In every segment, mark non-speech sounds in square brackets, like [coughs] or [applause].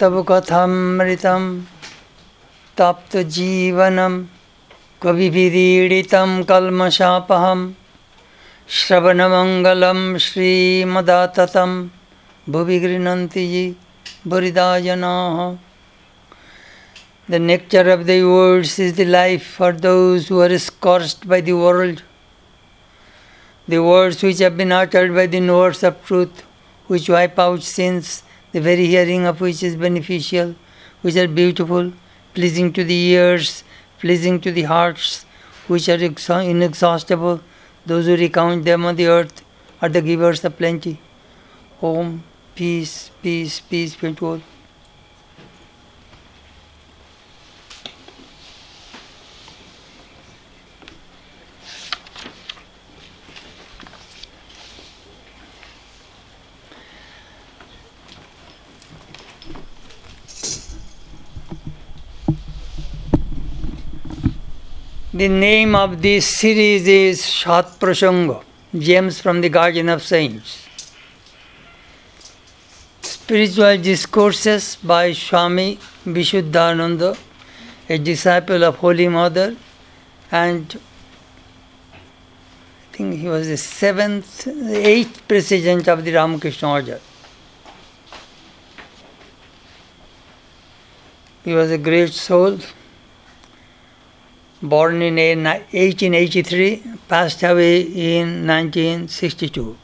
तब कथमृत तप्तजीवन कविवीड़ित कलमशापहम श्रवणमंगल श्रीमदात भुवि गृहती जी बुरीदाजना the nectar of the is the life for those who are scorched by the world the words which have been uttered by the knowers of truth which wipe out sins, the very hearing of which is beneficial, which are beautiful, pleasing to the ears, pleasing to the hearts, which are inexhaustible. Those who recount them on the earth are the givers of plenty. Om, peace, peace, peace be. The name of this series is Shat Prasanga, Gems from the Garden of Saints. Spiritual Discourses by Swami Vishuddhananda, a disciple of Holy Mother, and I think he was the seventh, eighth president of the Ramakrishna Order. He was a great soul born in 1883, passed away in 1962.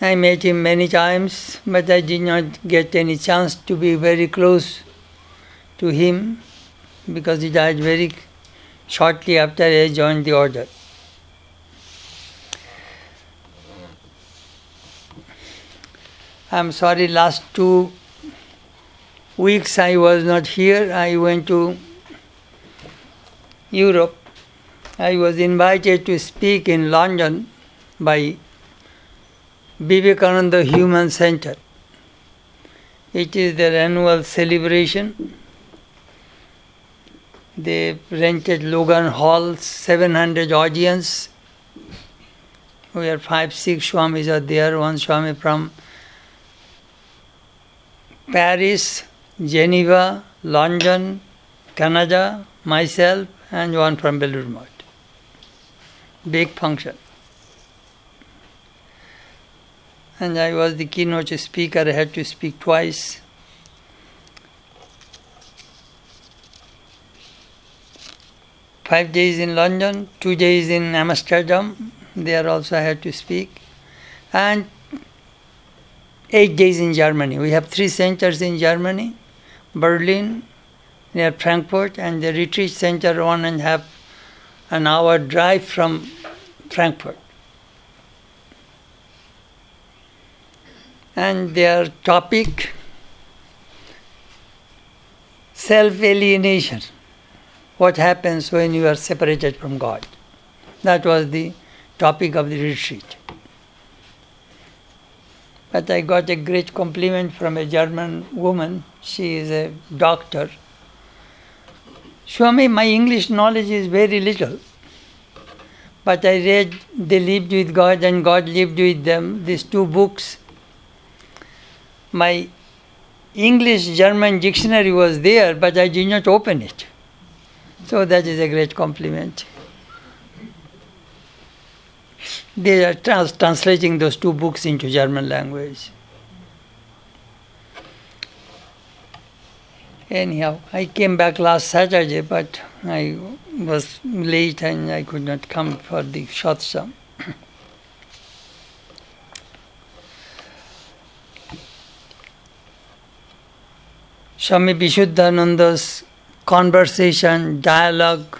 I met him many times, but I did not get any chance to be very close to him because he died very shortly after I joined the order. I'm sorry, last two weeks I was not here. I went to Europe. I was invited to speak in London by Vivekananda Human Center. It is their annual celebration. They rented Logan Hall, 700 audience. We are five, six Swamis are there. One Swami from Paris, Geneva, London, Canada, myself, and one from Belur Math. Big function. And I was the keynote speaker, I had to speak twice. Five days in London, two days in Amsterdam, there also I had to speak. And eight days in Germany. We have three centers in Germany Berlin, near Frankfurt, and the retreat center one and a half an hour drive from Frankfurt. And their topic self alienation. What happens when you are separated from God? That was the topic of the retreat. But I got a great compliment from a German woman. She is a doctor. Swami, my English knowledge is very little. But I read They Lived with God and God Lived with Them, these two books. My English German dictionary was there, but I did not open it. So that is a great compliment. They are trans- translating those two books into German language. Anyhow, I came back last Saturday, but I was late and I could not come for the satsang. [coughs] Swami Vishuddhananda's conversation, dialogue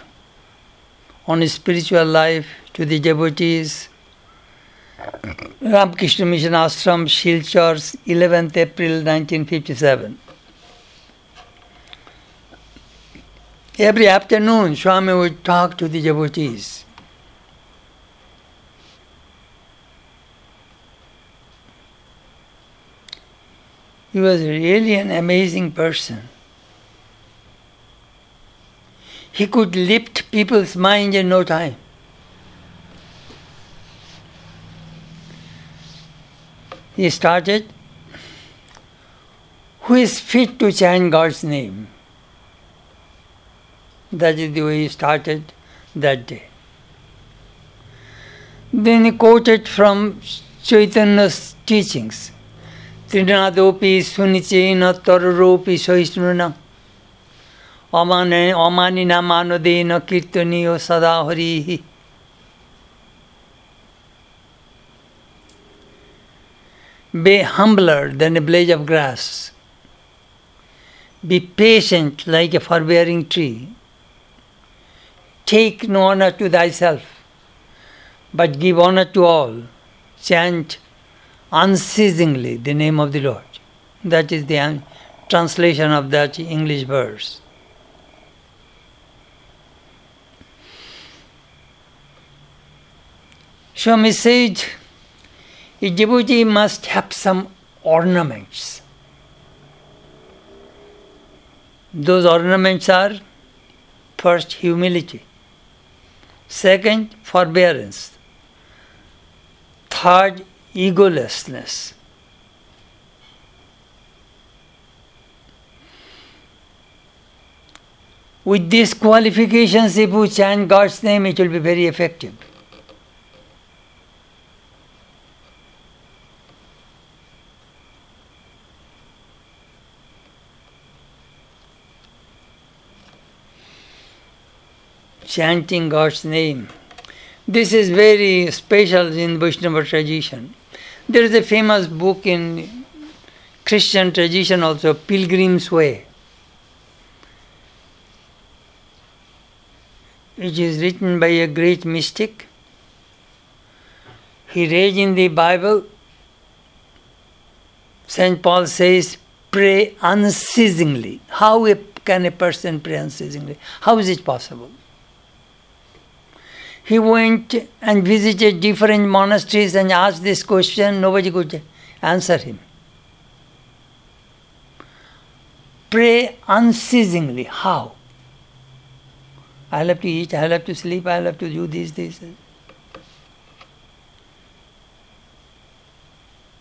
on spiritual life to the devotees. Ramakrishna Mission Ashram, Silchar, 11th April 1957. Every afternoon, Swami would talk to the devotees. He was really an amazing person. He could lift people's mind in no time. He started, Who is fit to chant God's name? That is the way he started that day. Then he quoted from Chaitanya's teachings. Trinadopi sunichena tararopi sahisnuna amane amanina manodena kirtaniyo sada Be humbler than a blade of grass. Be patient like a forbearing tree. Take no honor to thyself, but give honor to all. Chant unceasingly the name of the Lord. That is the translation of that English verse. Swami said, devotee must have some ornaments. Those ornaments are first humility, second forbearance, third egolessness. With these qualifications, if you chant God's name, it will be very effective. Chanting God's name. This is very special in Vaishnava tradition. There is a famous book in Christian tradition also, Pilgrim's Way. which is written by a great mystic. He read in the Bible, St. Paul says, pray unceasingly. How can a person pray unceasingly? How is it possible? He went and visited different monasteries and asked this question, nobody could answer him. Pray unceasingly. How? I'll have to eat, I'll have to sleep, I'll have to do this, this.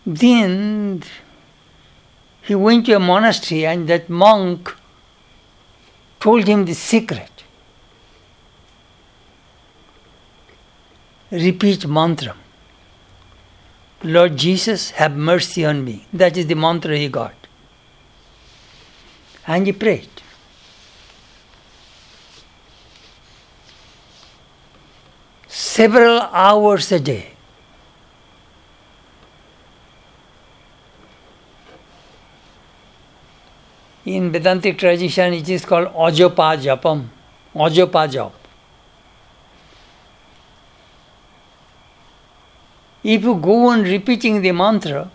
Then he went to a monastery and that monk told him the secret. Repeat mantra. Lord Jesus, have mercy on me. That is the mantra he got. And he prayed. Several hours a day. In Vedantic tradition, it is called Ajapa Japam. Ajapa Jap. If you go on repeating the mantra,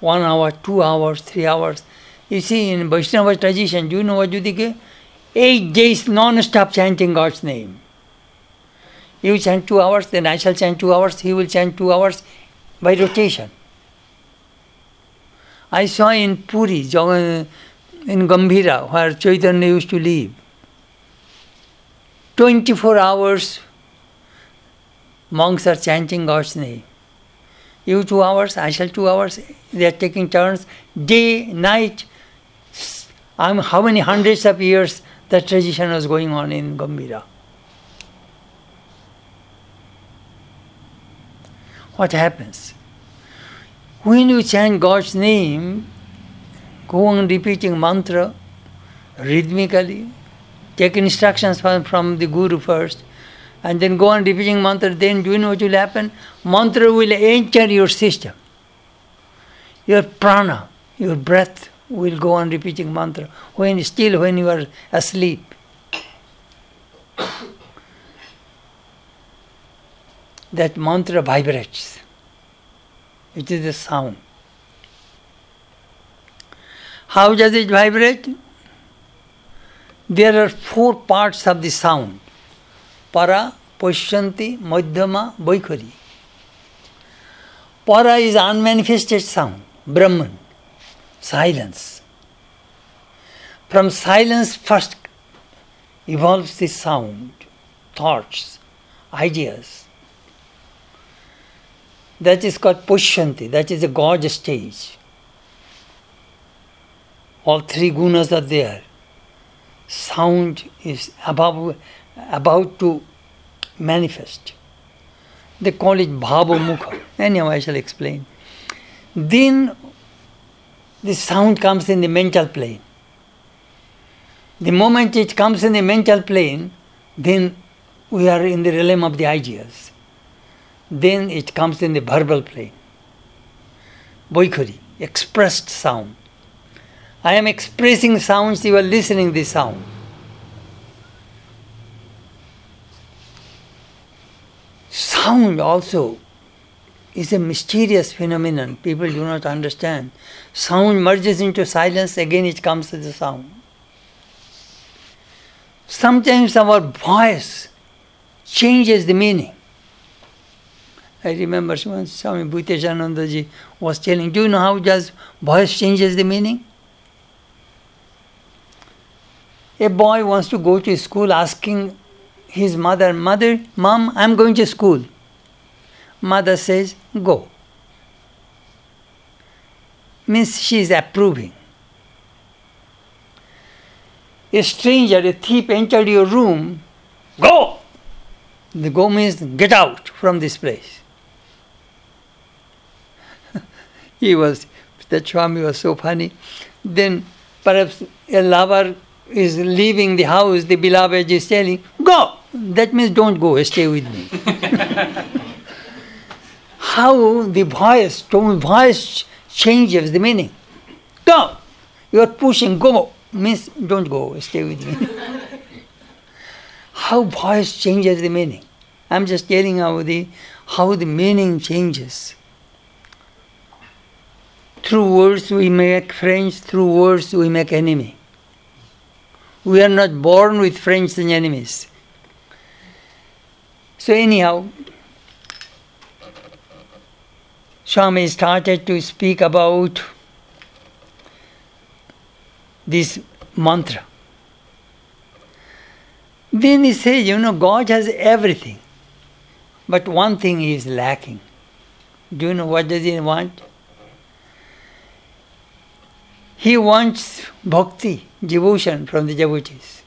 one hour, two hours, three hours, you see in Vaishnava tradition, do you know what you think? Eight days non-stop chanting God's name. You chant two hours, then I shall chant two hours, he will chant two hours by rotation. I saw in Puri, in Gambhira, where Chaitanya used to live, 24 hours monks are chanting God's name. You two hours, I shall two hours. They are taking turns, day, night. I'm how many hundreds of years that tradition was going on in Gambhira. What happens? When you chant God's name, go on repeating mantra rhythmically, take instructions from, from the Guru first, and then go on repeating mantra, then do you know what will happen? Mantra will enter your system. Your prana, your breath will go on repeating mantra when still when you are asleep. [coughs] that mantra vibrates. It is a sound. How does it vibrate? There are four parts of the sound. परा पश्यंती मध्यमा बैखरी परा is unmanifested sound Brahman silence from silence first evolves the sound thoughts ideas that is called पश्यंती that is a god stage all three गुनज are there sound is above about to manifest. They call it Bhava Mukha. Anyhow, I shall explain. Then the sound comes in the mental plane. The moment it comes in the mental plane, then we are in the realm of the ideas. Then it comes in the verbal plane. Boikhuri, expressed sound. I am expressing sounds, you are listening the sound. Sound also is a mysterious phenomenon. People do not understand. Sound merges into silence, again it comes as a sound. Sometimes our voice changes the meaning. I remember once Swami Bhuteshanandaji was telling, Do you know how just voice changes the meaning? A boy wants to go to school asking his mother, Mother, Mom, I'm going to school. Mother says, Go. Means she is approving. A stranger, a thief entered your room, go! The go means get out from this place. [laughs] he was, that Swami was so funny. Then perhaps a lover is leaving the house, the beloved is telling, Go! That means don't go, stay with me. [laughs] How the voice, tone voice changes the meaning. Go! You are pushing, go! Means don't go, stay with me. [laughs] how voice changes the meaning. I'm just telling how the how the meaning changes. Through words we make friends, through words we make enemy. We are not born with friends and enemies. So, anyhow, Swami started to speak about this mantra. Then he says, you know, God has everything, but one thing is lacking. Do you know what does he want? He wants bhakti, devotion from the devotees.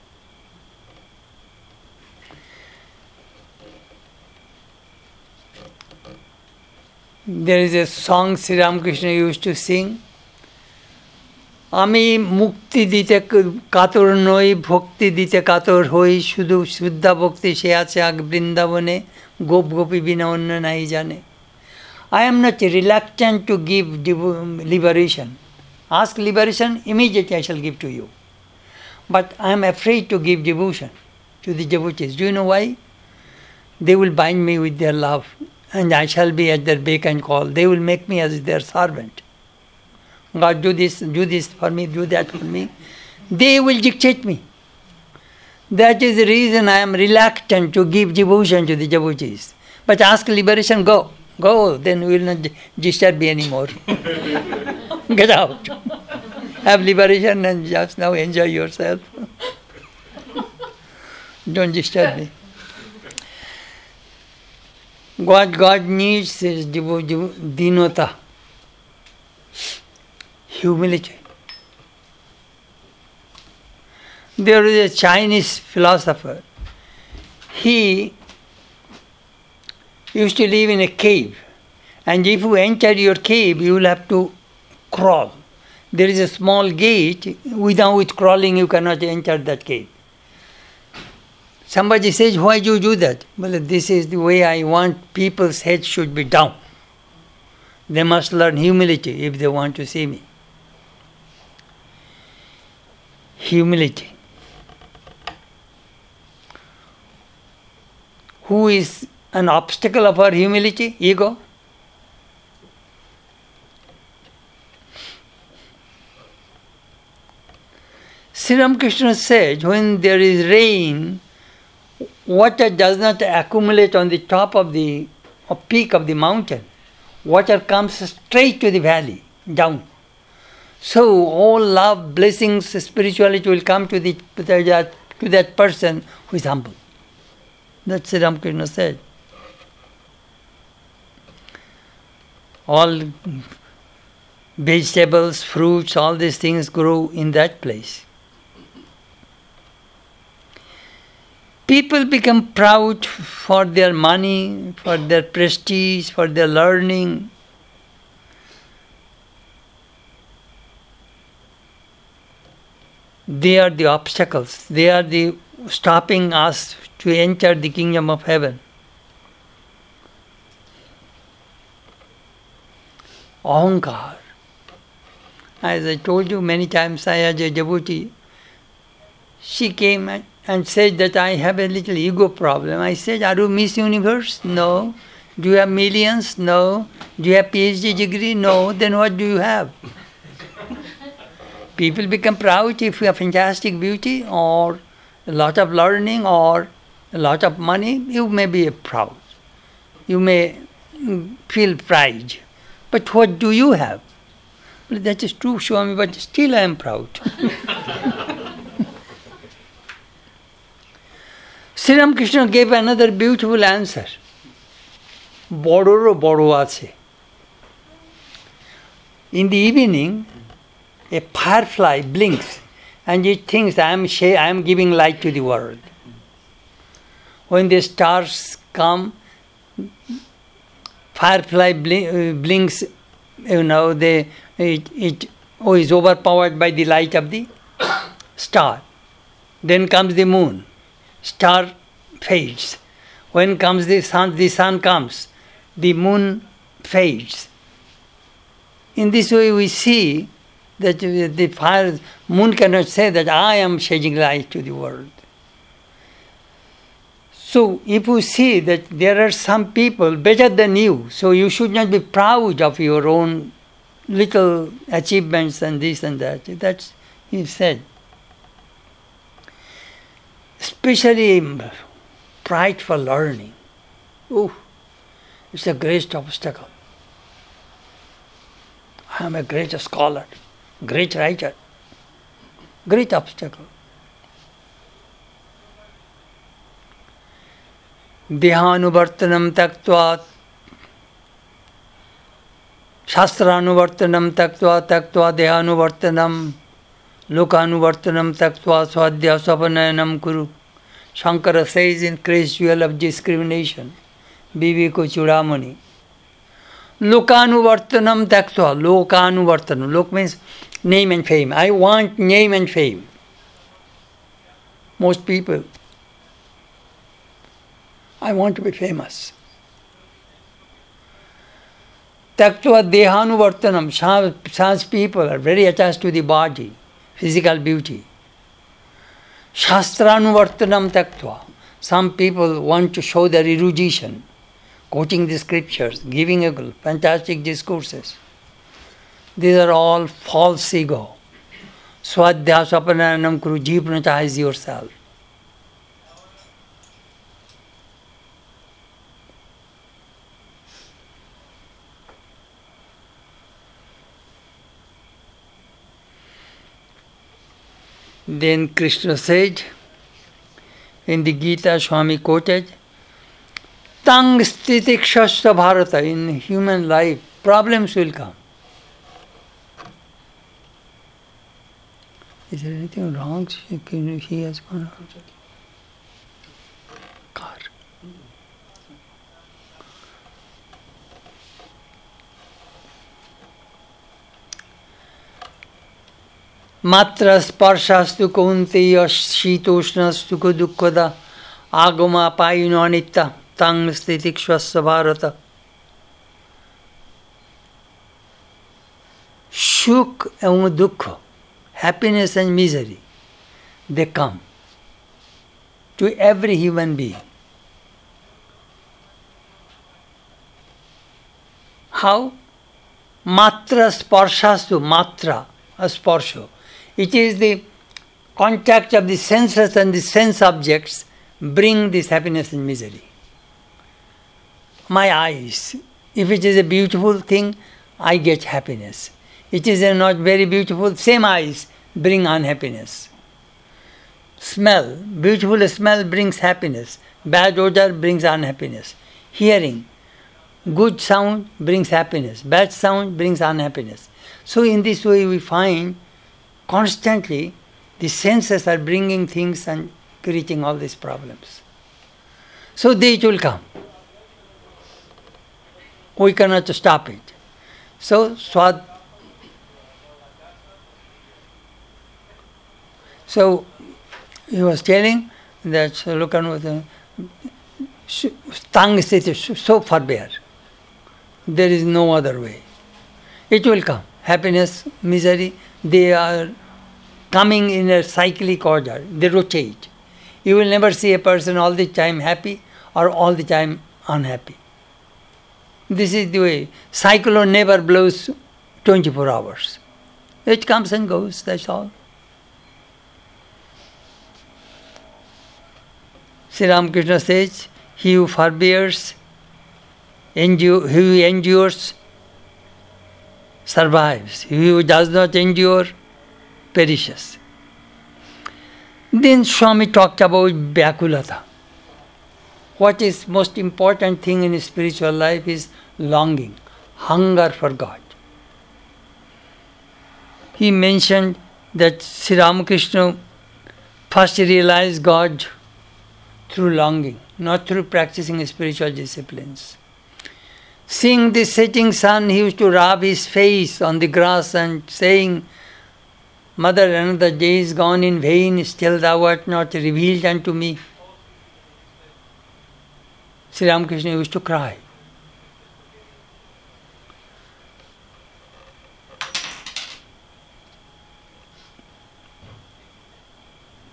There is a song Sri Ramakrishna used to sing. আমি মুক্তি দিতে কাতর নই ভক্তি দিতে কাতর হই শুধু শুদ্ধা ভক্তি সে আছে আগ বৃন্দাবনে গোপ গোপী বিনা অন্য নাই জানে I am not reluctant to give liberation Ask liberation, immediately I shall give to you. But I am afraid to give devotion to the devotees. Do you know why? They will bind me with their love and I shall be at their beck and call. They will make me as their servant. God, do this, do this for me, do that for me. They will dictate me. That is the reason I am reluctant to give devotion to the devotees. But ask liberation, go. Go, then we will not disturb me anymore. [laughs] Get out. Have liberation and just now enjoy yourself. [laughs] Don't disturb me. What God needs is dinota, humility. There is a Chinese philosopher. He used to live in a cave. And if you enter your cave, you will have to crawl. There is a small gate. Without crawling, you cannot enter that cave. Somebody says, Why do you do that? Well, this is the way I want people's heads should be down. They must learn humility if they want to see me. Humility. Who is an obstacle of our humility? Ego. Sri Ramakrishna said, when there is rain, water does not accumulate on the top of the peak of the mountain. Water comes straight to the valley, down. So all love, blessings, spirituality will come to, the, to, that, to that person who is humble. That's Sri Ramakrishna said. all vegetables, fruits, all these things grow in that place. People become proud for their money, for their prestige, for their learning. They are the obstacles, they are the stopping us to enter the kingdom of heaven. Ahankar. As I told you many times, I had a devotee. She came and said that I have a little ego problem. I said, Are you Miss Universe? No. Do you have millions? No. Do you have PhD degree? No. Then what do you have? [laughs] People become proud if you have fantastic beauty or a lot of learning or a lot of money, you may be proud. You may feel pride. But what do you have? That is true, Swami, but still I am proud. [laughs] Sri Ramakrishna gave another beautiful answer. Bororo Boroache. In the evening, a firefly blinks and it thinks I am, sh- I am giving light to the world. When the stars come, firefly blinks, you know, it is it, it oh, is overpowered by the light of the star. Then comes the moon star fades. When comes the sun, the sun comes, the moon fades. In this way, we see that the fire, moon cannot say that I am shedding light to the world. So, if you see that there are some people better than you, so you should not be proud of your own little achievements and this and that. That's he said especially pride for learning. Ooh, it's a great obstacle. I am a great scholar, great writer, great obstacle. देहानुवर्तनम त्यक्त्वा शास्त्रानुवर्तनम त्यक्त्वा त्यक्त्वा देहानुवर्तनम लोकानुवर्तनम तक स्वाध्याय स्वपनयनम कुरु। Shankar says in crest jewel of discrimination Viveka Chudamani. लोकानुवर्तनम त्यक्वा लोकानुवर्तन, लोक means name and fame I want name and fame most people I want to be famous त्यक्वा देहानुवर्तनम some people are very attach to body physical beauty. Shastranuvartanam taktva. Some people want to show their erudition, quoting the scriptures, giving a fantastic discourses. These are all false ego. Swadhyas apananam kuru, hypnotize yourself. Then Krishna said, in the Gita, Swami quoted, Tang stitikshasya bharata, in human life, problems will come. Is there anything wrong? He has gone out. मात्र स्पर्शास्तु कौन्तेय शीतोष्णस्तु को दुःखदा आगमा पायिनो तंग स्थिति स्वस्थ भारत। सुख एवं दुख happiness and misery they come to every human being how मात्र स्पर्शास्तु, मात्रा स्पर्श। हो it is the contact of the senses and the sense objects bring this happiness and misery. My eyes, if it is a beautiful thing, I get happiness. It is not very beautiful, same eyes bring unhappiness. Smell, beautiful smell brings happiness. Bad odor brings unhappiness. Hearing, Good sound brings happiness, bad sound brings unhappiness. So, in this way, we find constantly the senses are bringing things and creating all these problems. So, they will come. We cannot stop it. So, swad. So, he was telling that look at tongue is so far bare. There is no other way. It will come. Happiness, misery, they are coming in a cyclic order. They rotate. You will never see a person all the time happy or all the time unhappy. This is the way. Cyclone never blows 24 hours. It comes and goes, that's all. Sri Ramakrishna says, He who forbears, endure, he who endures, survives. He who does not endure, perishes. Then Swami talked about Vyakulata. What is most important thing in spiritual life is longing, hunger for God. He mentioned that Sri Ramakrishna first realized God through longing, not through practicing spiritual disciplines. Seeing the setting sun, he used to rub his face on the grass and saying, Mother, another day is gone in vain, still thou art not revealed unto me. Sri Ramakrishna used to cry.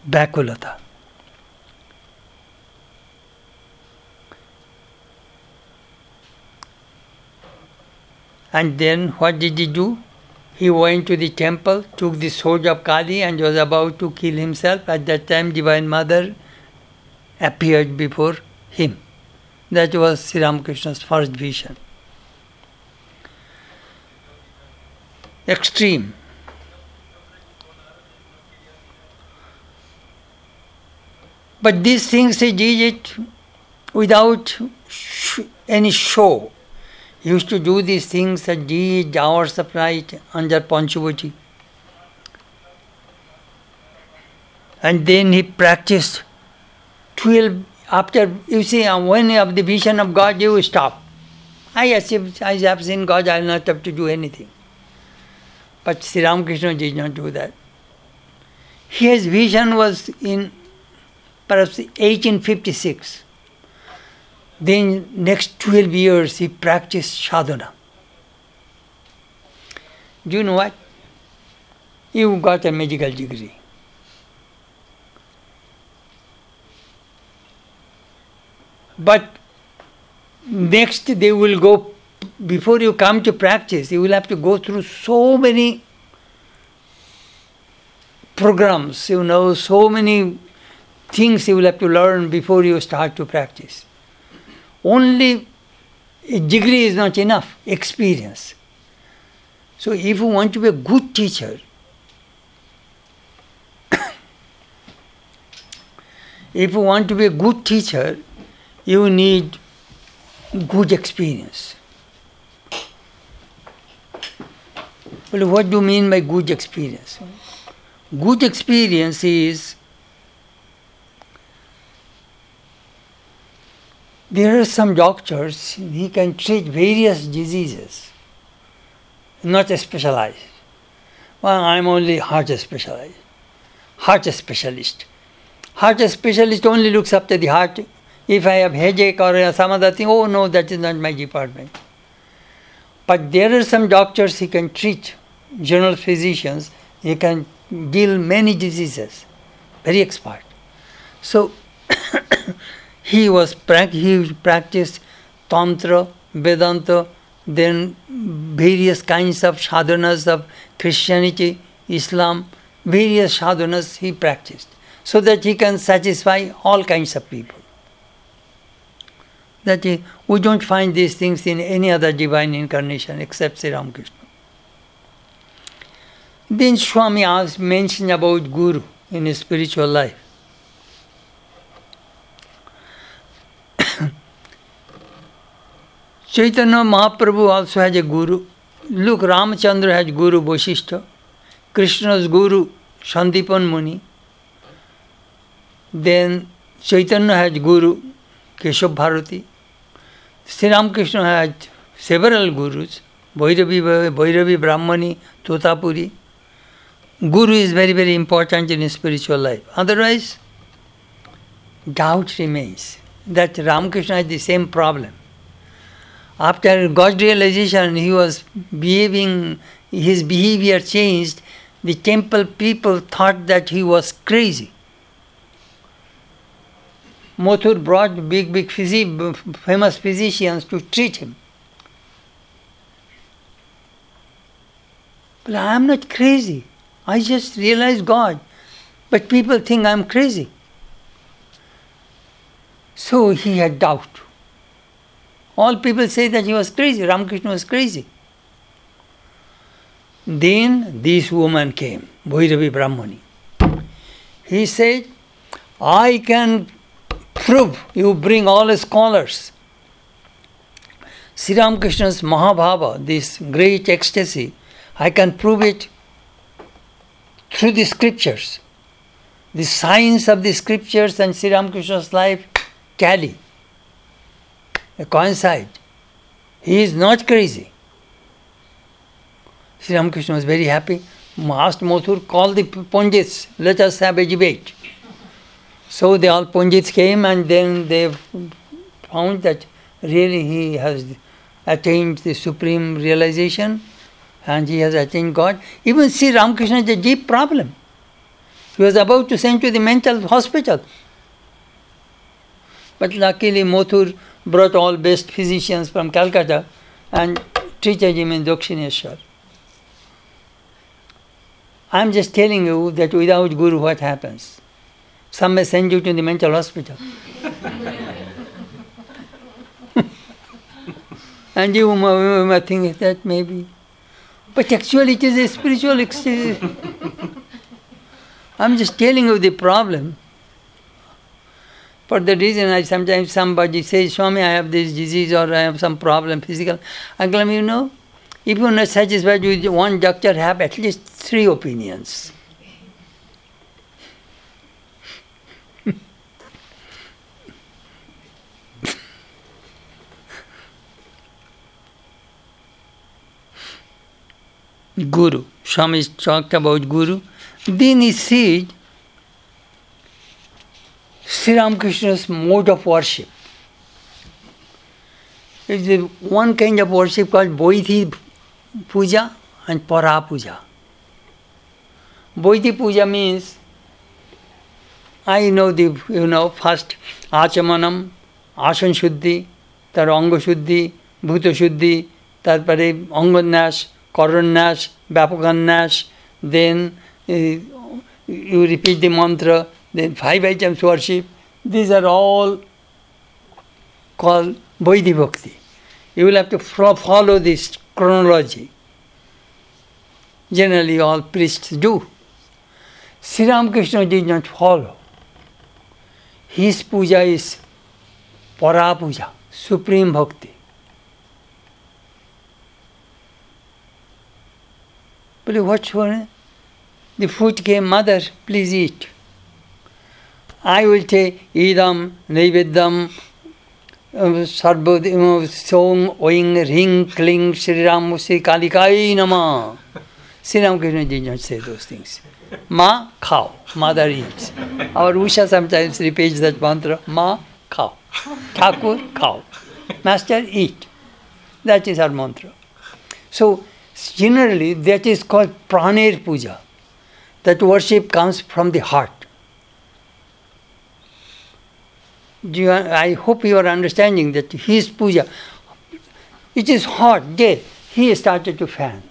Vyakulata. And then what did he do? He went to the temple, took the sword of Kali, and was about to kill himself. At that time, Divine Mother appeared before him. That was Sri Ramakrishna's first vision. Extreme. But these things he did it without any show. Used to do these things at did hours of night under Panchavati. And then he practiced 12 after you see uh, when you have the vision of God you stop. I accept I have seen God, I will not have to do anything. But Sri Ramakrishna did not do that. His vision was in perhaps 1856. Then next 12 years he practiced sadhana. Do you know what? You got a medical degree. But next they will go, before you come to practice, you will have to go through so many programs, you know, so many things you will have to learn before you start to practice. Only a degree is not enough, experience. So if you want to be a good teacher, [coughs] if you want to be a good teacher, you need good experience. Well, what do you mean by good experience? Good experience is there are some doctors, he can treat various diseases, not specialized. Well, I'm only heart specialized, heart specialist. Heart specialist only looks after the heart if I have headache or some other thing, oh no, that is not my department. But there are some doctors he can treat, general physicians, he can deal many diseases, very expert. So [coughs] [coughs] he was he practiced tantra, Vedanta, then various kinds of sadhanas of Christianity, Islam, various sadhanas he practiced, so that he can satisfy all kinds of people that we don't find these things in any other divine incarnation except Sri Ramakrishna. Then Swami asked, mentioned about Guru in his spiritual life. Chaitanya Mahaprabhu also has a guru look Ramchandra has गुरु वशिष्ठ कृष्णज गुरु संदीपन मुनि then Chaitanya has guru Keshav Bharati Shri Ramakrishna has several gurus Bhairavi Bhairavi Brahmani Totapuri guru is very very important in spiritual life otherwise doubt remains that Ramakrishna has the same problem After God's realization, he was behaving, his behavior changed. The temple people thought that he was crazy. Mathur brought big, big famous physicians to treat him. But I am not crazy. I just realized God. But people think I'm crazy. So he had doubt. All people say that he was crazy, Ramakrishna was crazy. Then this woman came, Bhairavi Brahmani. He said, I can prove you bring all scholars. Sri Ramakrishna's Mahabhava, this great ecstasy, I can prove it through the scriptures. The science of the scriptures and Sri Ramakrishna's life tally, coincide. He is not crazy. Sri Ramakrishna was very happy. Asked Mathur, call the Pandits, let us have a debate. So the all Pandits came and then they found that really he has attained the supreme realization and he has attained God. Even Sri Ramakrishna had a deep problem. He was about to send to the mental hospital. But luckily Mathur brought all best physicians from Calcutta and treated him in Dakshineshwar. I am just telling you that without Guru what happens. Some may send you to the mental hospital. [laughs] and you may, think that maybe. But actually it is a spiritual experience. [laughs] I'm just telling you the problem. For the reason I sometimes somebody says, Swami, I have this disease or I have some problem physical. I tell him, you know, if you are not satisfied with one doctor, have at least three opinions. [laughs] Guru. Swami talked about Guru. Then he said, Sri Ramakrishna's mode of worship. It's one kind of worship called Vaidhi Puja and Para Puja. Vaidhi Puja means I know the you know first Achamanam, Asan Shuddhi, তার অঙ্গ শুদ্ধি ভূত শুদ্ধি তারপরে অঙ্গন্যাস করন্যাস ব্যাপকান্যাস দেন you repeat the mantra, then five items worship. These are all called Vaidhi Bhakti. You will have to follow this chronology. Generally, all priests do. Sri Ramakrishna did not follow. His puja is para puja, supreme bhakti. But what's for the food came, mother, please eat. I will take idam, naivedyam, sarva song, oing, ring, kling, Sri Ram, Sri Kalikai nama. Sri Ramakrishna did not say those things. Ma, cow, mother eats. Our Usha sometimes repeats that mantra, Ma, cow. Thakur, cow. Master, eat. That is our mantra. So, generally, that is called praner puja. That worship comes from the heart. You I hope you are understanding that his puja, it is hot day. He started to fan.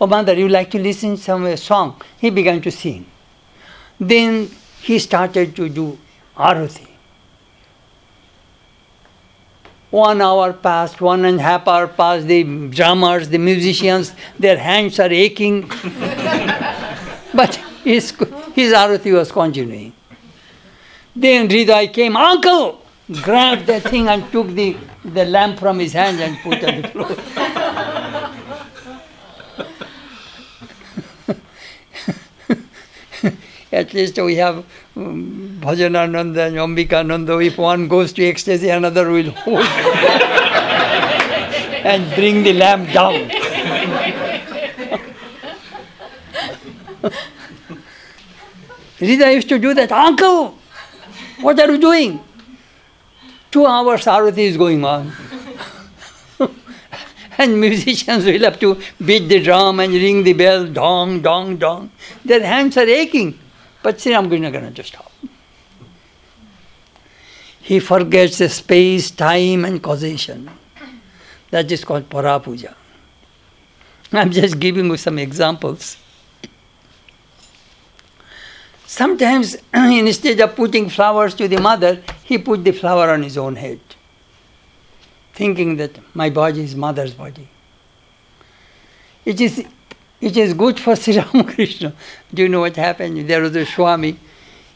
Oh, mother, you like to listen some song? He began to sing. Then he started to do arati. One hour passed, one and a half hour passed, the drummers, the musicians, their hands are aching. [laughs] but his, his arati was continuing. Then Hriday came, Uncle, grabbed the thing and took the, the lamp from his hand and put on the floor. [laughs] At least we have um, Bhajanananda and Ambikananda. If one goes to ecstasy, another will hold [laughs] and bring the lamp down. [laughs] Hriday used to do that. Uncle, what are you doing? Two hours Arati is going on. [laughs] and musicians will have to beat the drum and ring the bell, dong, dong, dong. Their hands are aching. But Sri Ramakrishna cannot just stop. He forgets the space, time, and causation. That is called Parapuja. I'm just giving you some examples. Sometimes, [clears throat] instead of putting flowers to the mother, he put the flower on his own head, thinking that my body is mother's body. It is, it is good for [laughs] Sri Ramakrishna. Do you know what happened? There was a Swami.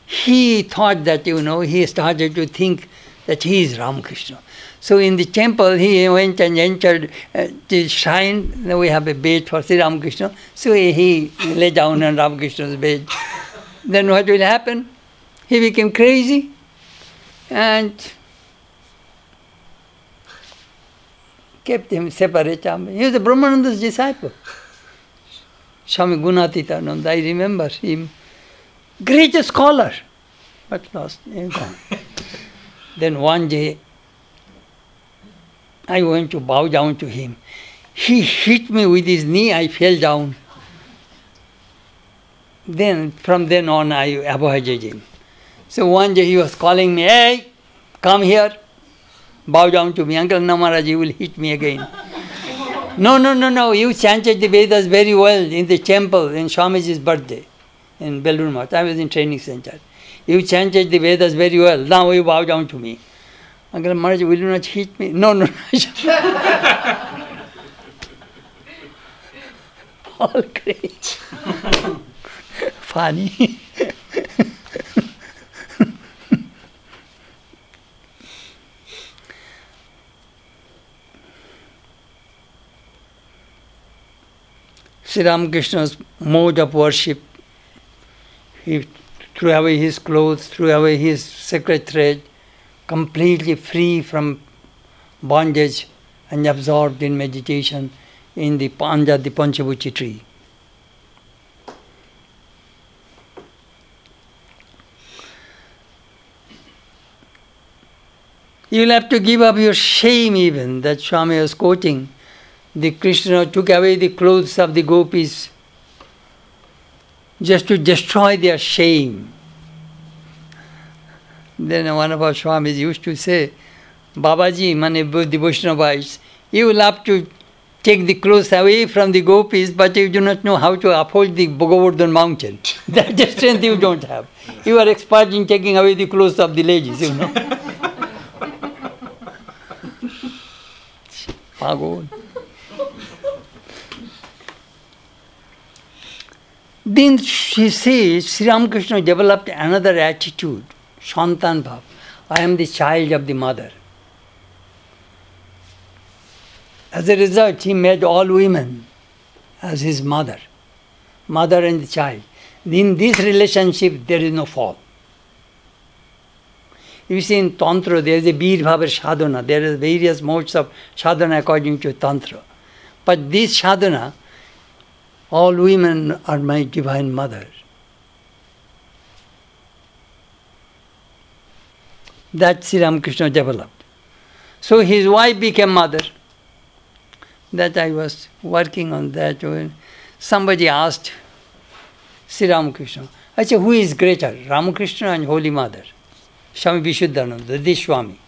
He thought that, you know, he started to think that he is Ramakrishna. So in the temple, he went and entered uh, the shrine. We have a bed for Sri Ramakrishna. So he, he lay down on Ramakrishna's bed then what will happen? He became crazy and kept him separate. Um, he was a Brahmananda's disciple. Swami Gunatitananda, I remember him. Greatest scholar, but lost, gone. [laughs] then one day, I went to bow down to him. He hit me with his knee, I fell down. Then, from then on, I avoided him. So one day he was calling me, hey, come here, bow down to me. Uncle Maharaj, you will hit me again. [laughs] no, no, no, no, you chanted the Vedas very well in the temple in Swamiji's birthday in Belur Math. I was in training center. You chanted the Vedas very well. Now you bow down to me. Uncle Maharaj, will you not hit me? No, no, no. [laughs] All great [laughs] funny. [laughs] Sri Ramakrishna's mode of worship, he threw away his clothes, threw away his sacred thread, completely free from bondage and absorbed in meditation in the Panja, the Panchavati tree. You'll have to give up your shame, even. That Swami was quoting. The Krishna took away the clothes of the gopis just to destroy their shame. Then one of our Swamis used to say, Babaji, mane the Vaishnavas, you will have to take the clothes away from the gopis, but you do not know how to uphold the Govardhan mountain. [laughs] That strength you don't have. You are expert in taking away the clothes of the ladies, you know. Pagod. Then she says, Sri Ramakrishna developed another attitude, Shantan Bhav. I am the child of the mother. As a result, he made all women as his mother, mother and the child. In this relationship, there is no fall. You see, in Tantra, there is a Bir Bhava sadhana. There are various modes of sadhana according to Tantra. But this sadhana, all women are my divine mother. That Sri Ramakrishna developed. So his wife became mother. That I was working on that when somebody asked Sri Ramakrishna, I said, who is greater, Ramakrishna and Holy Mother? Swami Vishuddhananda, this Swami.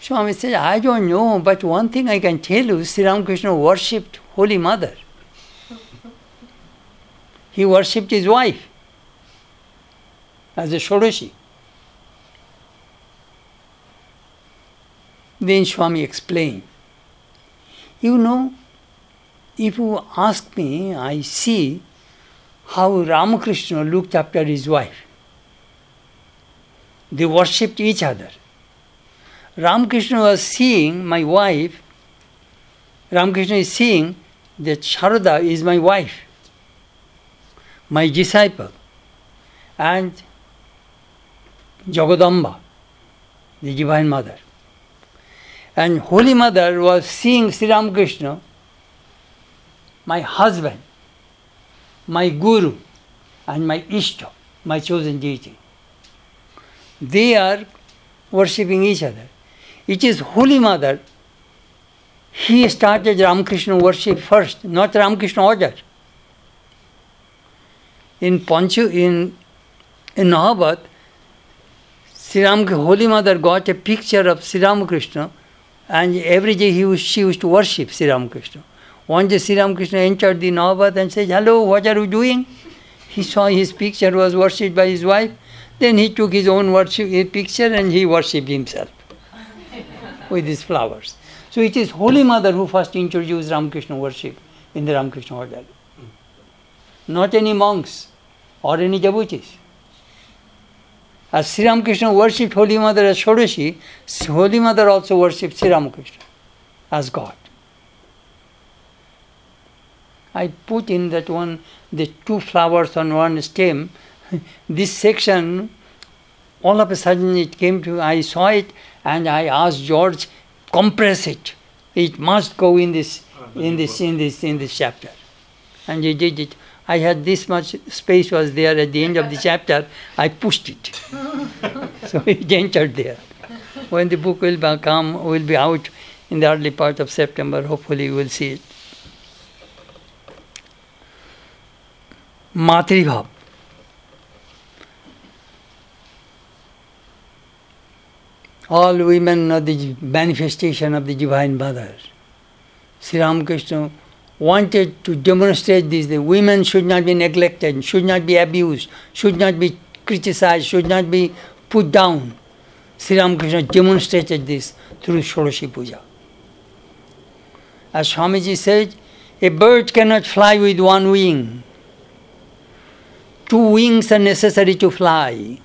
Swami said, I don't know, but one thing I can tell you, Sri Ramakrishna worshipped Holy Mother. He worshipped his wife as a Shodashi. Then Swami explained, You know, if you ask me, I see how Ramakrishna looked after his wife. They worshipped each other. Ramakrishna was seeing my wife, Ramakrishna is seeing that Sharada is my wife, my disciple, and Jagadamba, the Divine Mother. And Holy Mother was seeing Sri Ramakrishna, my husband, my Guru, and my Ishta, my chosen deity. They are worshipping each other. It is Holy Mother. He started Ramakrishna worship first, not Ramakrishna order. In Panchu, in, in Nahabat, Sri Ram, Holy Mother got a picture of Sri Ramakrishna and every day he was, she used to worship Sri Ramakrishna. One day Sri Ramakrishna entered the Nahabat and said, Hello, what are you doing? He saw his picture was worshipped by his wife. Then he took his own worship, his picture and he worshipped himself [laughs] with his flowers. So it is Holy Mother who first introduced Ramakrishna worship in the Ramakrishna order. Not any monks or any devotees. As Sri Ramakrishna worshipped Holy Mother as Shodashi, Holy Mother also worshipped Sri Ramakrishna as God. I put in that one, the two flowers on one stem. [laughs] this section, all of a sudden it came to, I saw it and I asked George, compress it. It must go in this, in this, in this, in this chapter. And he did it. I had this much space was there at the end of the [laughs] chapter. I pushed it, [laughs] so it entered there. When the book will be come, will be out in the early part of September. Hopefully, you will see it. Matribhav. All women are the manifestation of the Divine Mother. Sri Ramakrishna wanted to demonstrate this that women should not be neglected, should not be abused, should not be criticized, should not be put down. Sri Ramakrishna demonstrated this through Shodashi Puja. As Swamiji said, a bird cannot fly with one wing. Two wings are necessary to fly.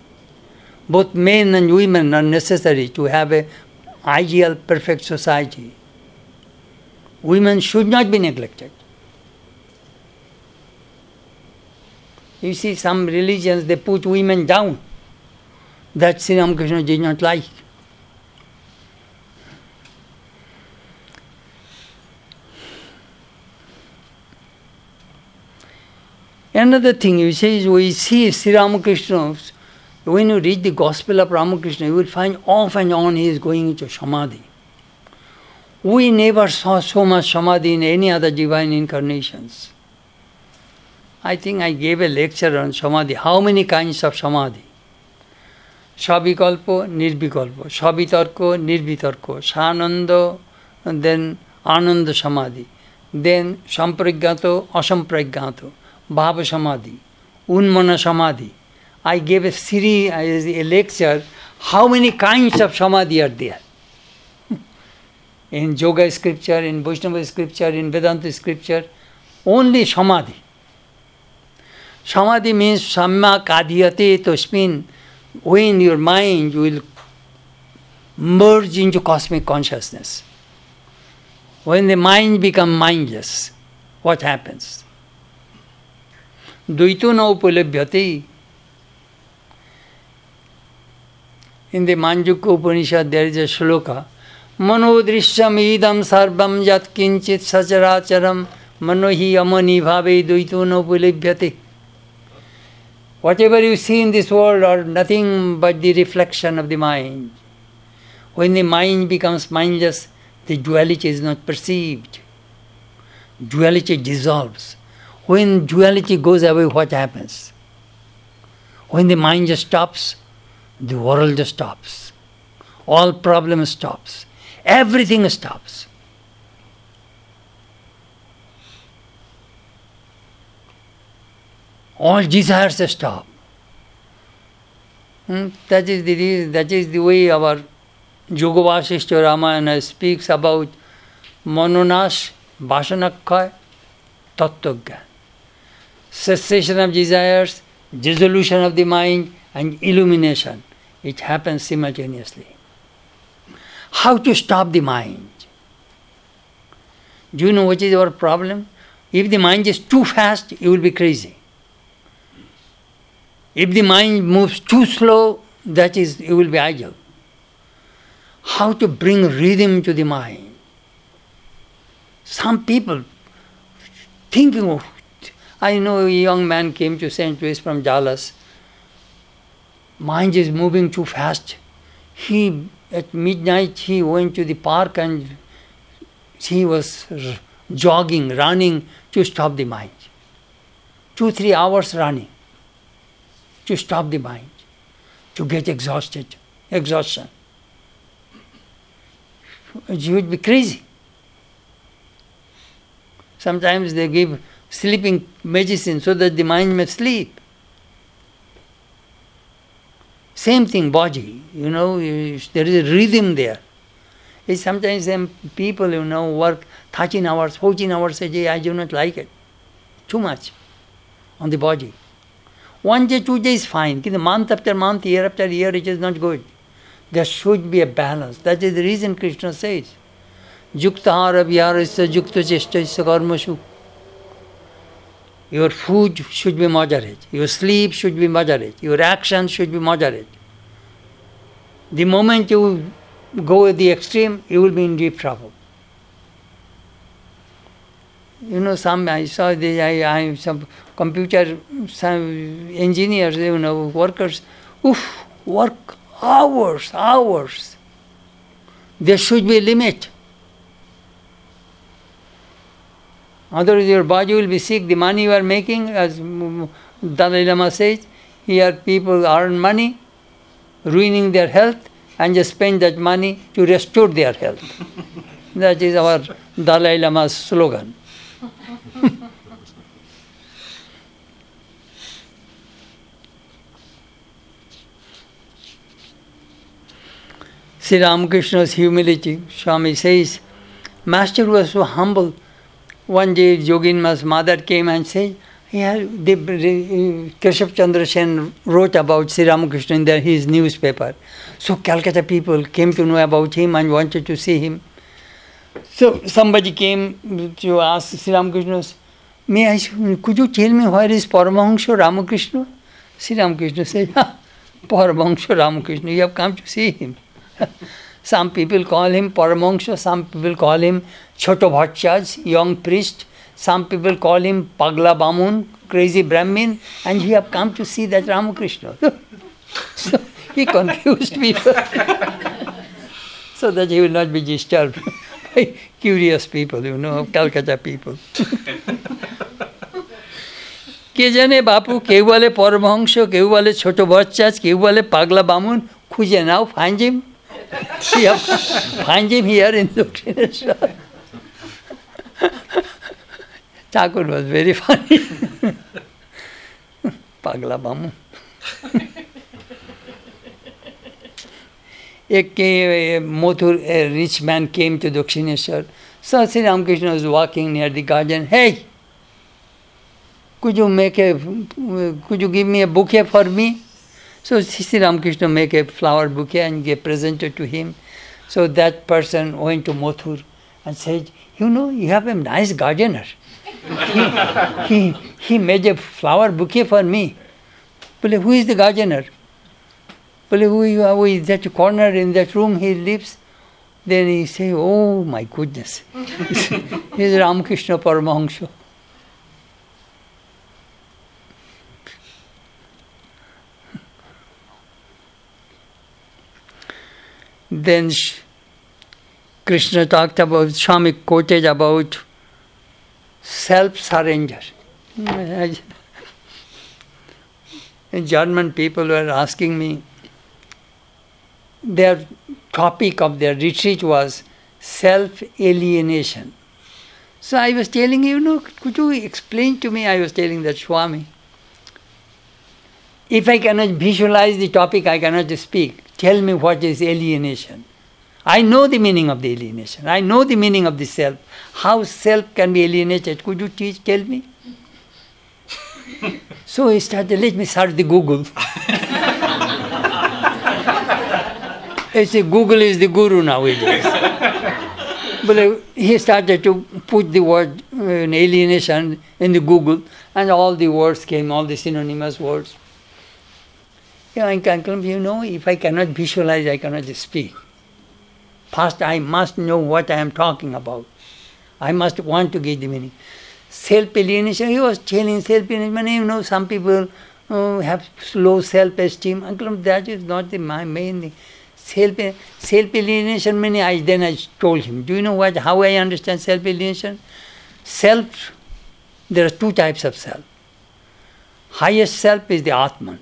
Both men and women are necessary to have a ideal, perfect society. Women should not be neglected. You see, some religions they put women down. That Sri Ramakrishna did not like. Another thing you see is we see Sri Ramakrishna, when you read the Gospel of Ramakrishna, you will find off and on he is going into Samadhi. We never saw so much Samadhi in any other divine incarnations. I think I gave a lecture on Samadhi. How many kinds of Samadhi? সবিকল্প নির্বিকল্প সবিতর্ক নির্বিতর্ক সানন্দ দেন আনন্দ সমাধি দেন সম্প্রজ্ঞাত অসম্প্রজ্ঞাত ভাব সমাধি উন্মনা সমাধি I gave a series, a lecture, how many kinds of samadhi are there? in yoga scripture, in Vaishnava scripture, in Vedanta scripture, only samadhi. Samadhi means samma kadhyate tosmin, when your mind will merge into cosmic consciousness. When the mind becomes mindless, what happens? Dvaito na upalabhyate. In the Manjuka Upanishad, there is a shloka मनोदृश्यम ईदम सर्वम यत किंचित सचराचरम मनो ही अमनी भावे द्वैतो न उपलिभ्यते whatever you see in this world are nothing but the reflection of the mind when the mind becomes mindless the duality is not perceived duality dissolves when duality goes away what happens when the mind just stops the world stops. All problems stops. Everything stops. All desires stop. Hmm? That is the that is the way our Yoga Vasishta Ramayana speaks about Mononash, Vasanakkhay, Tattva Cessation of desires, dissolution of the mind, and illumination. It happens simultaneously. How to stop the mind? Do you know what is our problem? If the mind is too fast, you will be crazy. If the mind moves too slow, that is, you will be idle. How to bring rhythm to the mind? Some people thinking of. Oh, I know a young man came to St. Louis from Dallas. Mind is moving too fast. He at midnight he went to the park and he was jogging, running to stop the mind. Two, three hours running to stop the mind, to get exhausted, exhaustion. You would be crazy. Sometimes they give sleeping medicine so that the mind may sleep. Same thing, body. You know, there is a rhythm there. It's sometimes some people, you know, work 13 hours, 14 hours a day. I do not like it. Too much on the body. One day, two days fine. Month after month, year after year, it is not good. There should be a balance. That is the reason Krishna says. Yuktahara viharasya yukta chestasya karmashu. Your food should be moderate. Your sleep should be moderate. Your actions should be moderate. The moment you go at the extreme, you will be in deep trouble. You know, some I saw the I, I some computer some engineers, you know, workers, oof, work hours, hours. There should be a limit. Otherwise, your body will be sick. The money you are making, as Dalai Lama says, here people earn money, ruining their health, and just spend that money to restore their health. [laughs] that is our Dalai Lama's slogan. [laughs] Sri Ramakrishna's humility, Swami says, Master was so humble one day Yoginma's mother came and said, yeah, the, Keshav Chandra Sen wrote about Sri Ramakrishna in his newspaper. So Calcutta people came to know about him and wanted to see him. So somebody came to ask Sri Ramakrishna, May I, could you tell me where is Paramahansa Ramakrishna? Sri Ramakrishna said, Paramahansa Ramakrishna, you have come to see him. [laughs] Some people call him Paramahansa, some people call him Choto Bhattacharya, young priest. Some people call him Pagla Bamun, crazy Brahmin, and he have come to see that Ramakrishna. so he confused people so that he will not be disturbed by curious people, you know, Calcutta people. কে জানে বাপু কেউ বলে পরমহংস কেউ বলে ছোট বচ্চাজ কেউ বলে পাগলা বামুন খুঁজে নাও find find him here in Dakshineshwar. Thakur was very funny. Pagla Bamu. a, eh, Mothur, a rich man came to Dakshineshwar. So Sri Ramakrishna was walking near the garden. Hey, could you make a, could you give me a bouquet for me? So Sri Ramakrishna make a flower bouquet and get presented to him. So that person went to Mothur and said, you know, you have a nice gardener. he, he, he made a flower bouquet for me. But who is the gardener? But who, who is that corner in that room he lives? Then he say, oh my goodness. [laughs] He's Ramakrishna Paramahansa. Then Krishna talked about, Swami quoted about self surrender. [laughs] German people were asking me, their topic of their retreat was self alienation. So I was telling you, know, could you explain to me? I was telling that Swami. If I cannot visualize the topic, I cannot speak. Tell me what is alienation. I know the meaning of the alienation. I know the meaning of the self. How self can be alienated? Could you teach, tell me? [laughs] so he started, let me search the Google. [laughs] It's a Google is the guru nowadays. [laughs] but uh, he started to put the word uh, alienation in the Google, and all the words came, all the synonymous words. I can, you know, if I cannot visualize, I cannot speak. First, I must know what I am talking about. I must want to get the meaning. Self alienation, he was telling self alienation. You know, some people uh, have low self esteem. Uncle, that is not the, my main thing. Self self alienation I then I told him. Do you know what how I understand self alienation? Self, there are two types of self. Highest self is the Atman,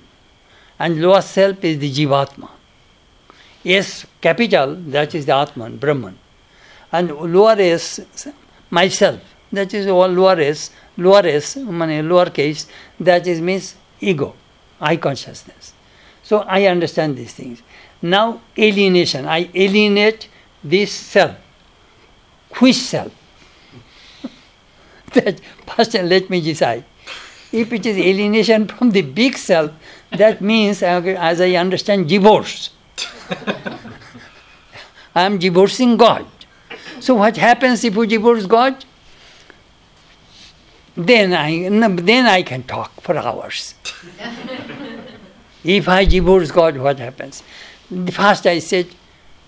and lower self is the Jivatma. S capital, that is the Atman, Brahman. And lower S, myself, that is all lower S, lower S, lower case, that is means ego, I consciousness. So I understand these things. Now alienation, I alienate this self. Which self? [laughs] that first let me decide. If it is alienation from the big self, that means, as I understand, divorce. [laughs] I am divorcing God. So what happens if we divorce God? Then I then I can talk for hours. if I divorce God, what happens? First I said,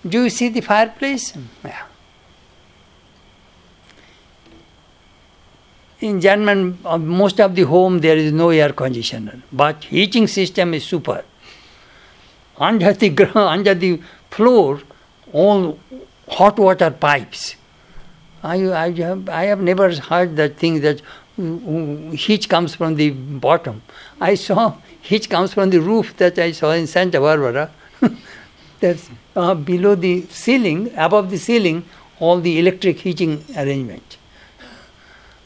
Do you see the fireplace? Yeah. In German, uh, most of the home there is no air conditioner, but heating system is super under the [laughs] ground, under the floor, all hot water pipes. I, I, have, I have never heard that thing that heat comes from the bottom. I saw [laughs] heat comes from the roof that I saw in Santa Barbara. [laughs] That's uh, below the ceiling, above the ceiling, all the electric heating arrangement.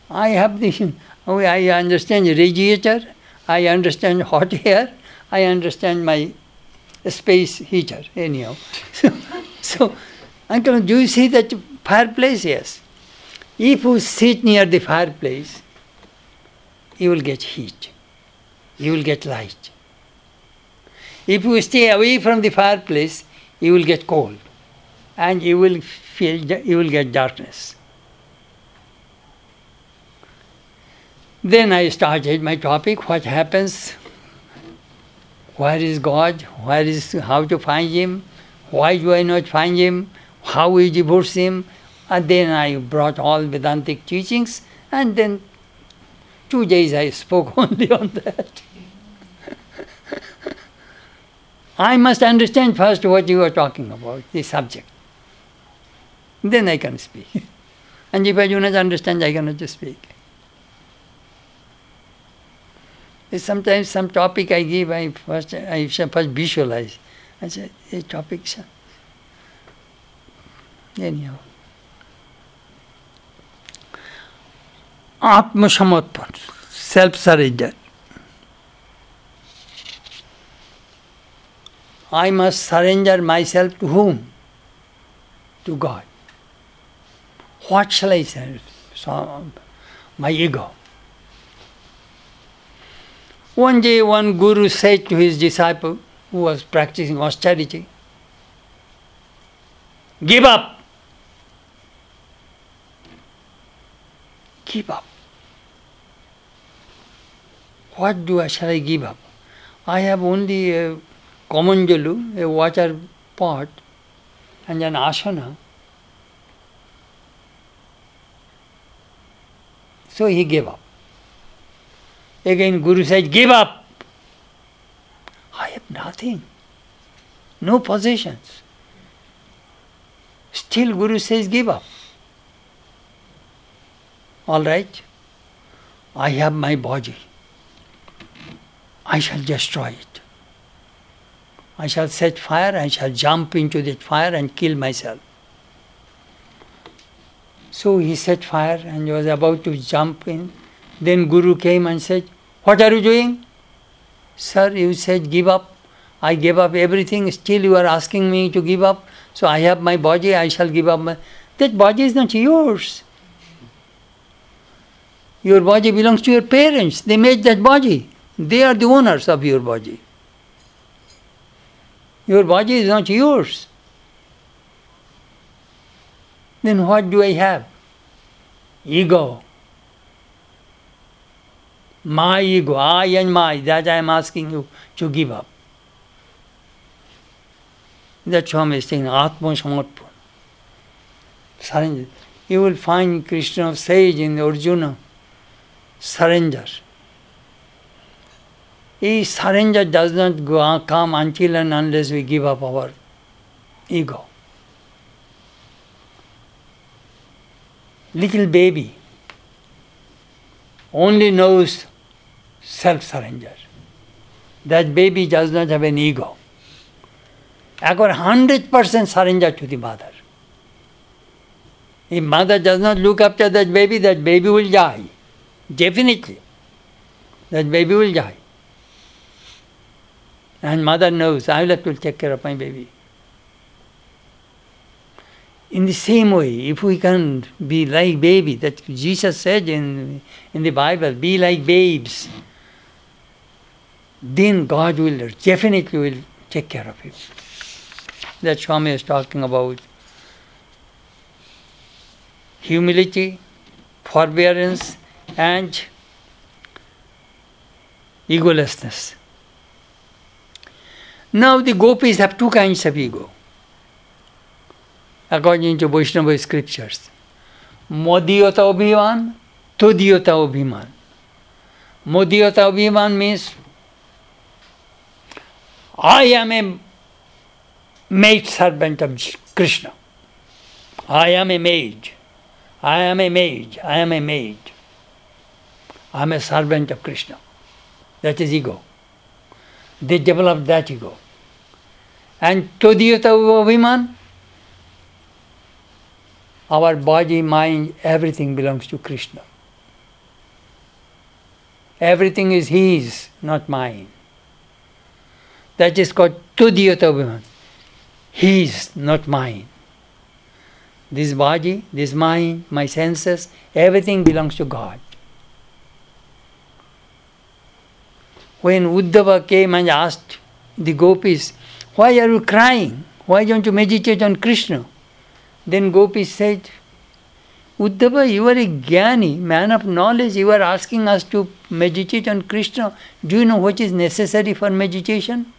I have the, oh, I understand radiator, I understand hot air, I understand my space heater, anyhow. [laughs] So, so uncle, do you see that fireplace? Yes. If you sit near the fireplace, you will get heat, you will get light. If you stay away from the fireplace, you will get cold, and you will feel you will get darkness. Then I started my topic. What happens where is God? Where is how to find Him? Why do I not find Him? How we divorce Him? And then I brought all Vedantic teachings, and then two days I spoke [laughs] only on that. [laughs] I must understand first what you are talking about, the subject. Then I can speak. [laughs] and if I do not understand, I cannot speak. Sometimes some topic I give, I first I first visualize. I say, a topic. Anyhow. Atma self surrender. I must surrender myself to whom? To God. What shall I say? So, my ego. One day, one guru said to his disciple who was practicing austerity, Give up. Give up. What do I shall I give up? I have only a kamandalu, a water pot, and an asana. So he gave up. Again, Guru said, Give up. I have nothing, no possessions. Still, Guru says, Give up. All right, I have my body. I shall destroy it. I shall set fire, I shall jump into that fire and kill myself. So he set fire and was about to jump in. Then Guru came and said, what are you doing? Sir, you said give up. I gave up everything. Still, you are asking me to give up. So I have my body. I shall give up my. That body is not yours. Your body belongs to your parents. They made that body. They are the owners of your body. Your body is not yours. Then what do I have? Ego. My ego, I and my, that I am asking you to give up. That's why I'm saying Atma Samarpan. Surrender. You will find Krishna sage in the Arjuna. Surrender. He surrender does not go, ah, come until and unless we give up our ego. Little baby only knows self surrender. That baby does not have an ego. I got 100% surrender to the mother. If mother does not look after that baby, that baby will die. Definitely. That baby will die. And mother knows, I will have to take care of my baby. In the same way, if we can be like baby, that Jesus said in, in the Bible, be like babes, then God will definitely will take care of you. That Swami is talking about humility, forbearance, and egolessness. Now the gopis have two kinds of ego, according to Vaishnava scriptures. Modiyata Abhiman, Todiyata Abhiman. Modiyata Abhiman means I am a maid servant of Krishna. I am a maid. I am a maid. I am a maid. I am a servant of Krishna. That is ego. They develop that ego. And Todiyata Abhiman, our body, mind, everything belongs to Krishna. Everything is His, not mine. That is called Tudiyata Abhiman. His, not mine. This body, this mind, my senses, everything belongs to God. When Uddhava came and asked the gopis, Why are you crying? Why don't you meditate on Krishna? Then gopis said, Uddhava, you are a jnani, man of knowledge. You are asking us to meditate on Krishna. Do you know what is necessary for meditation?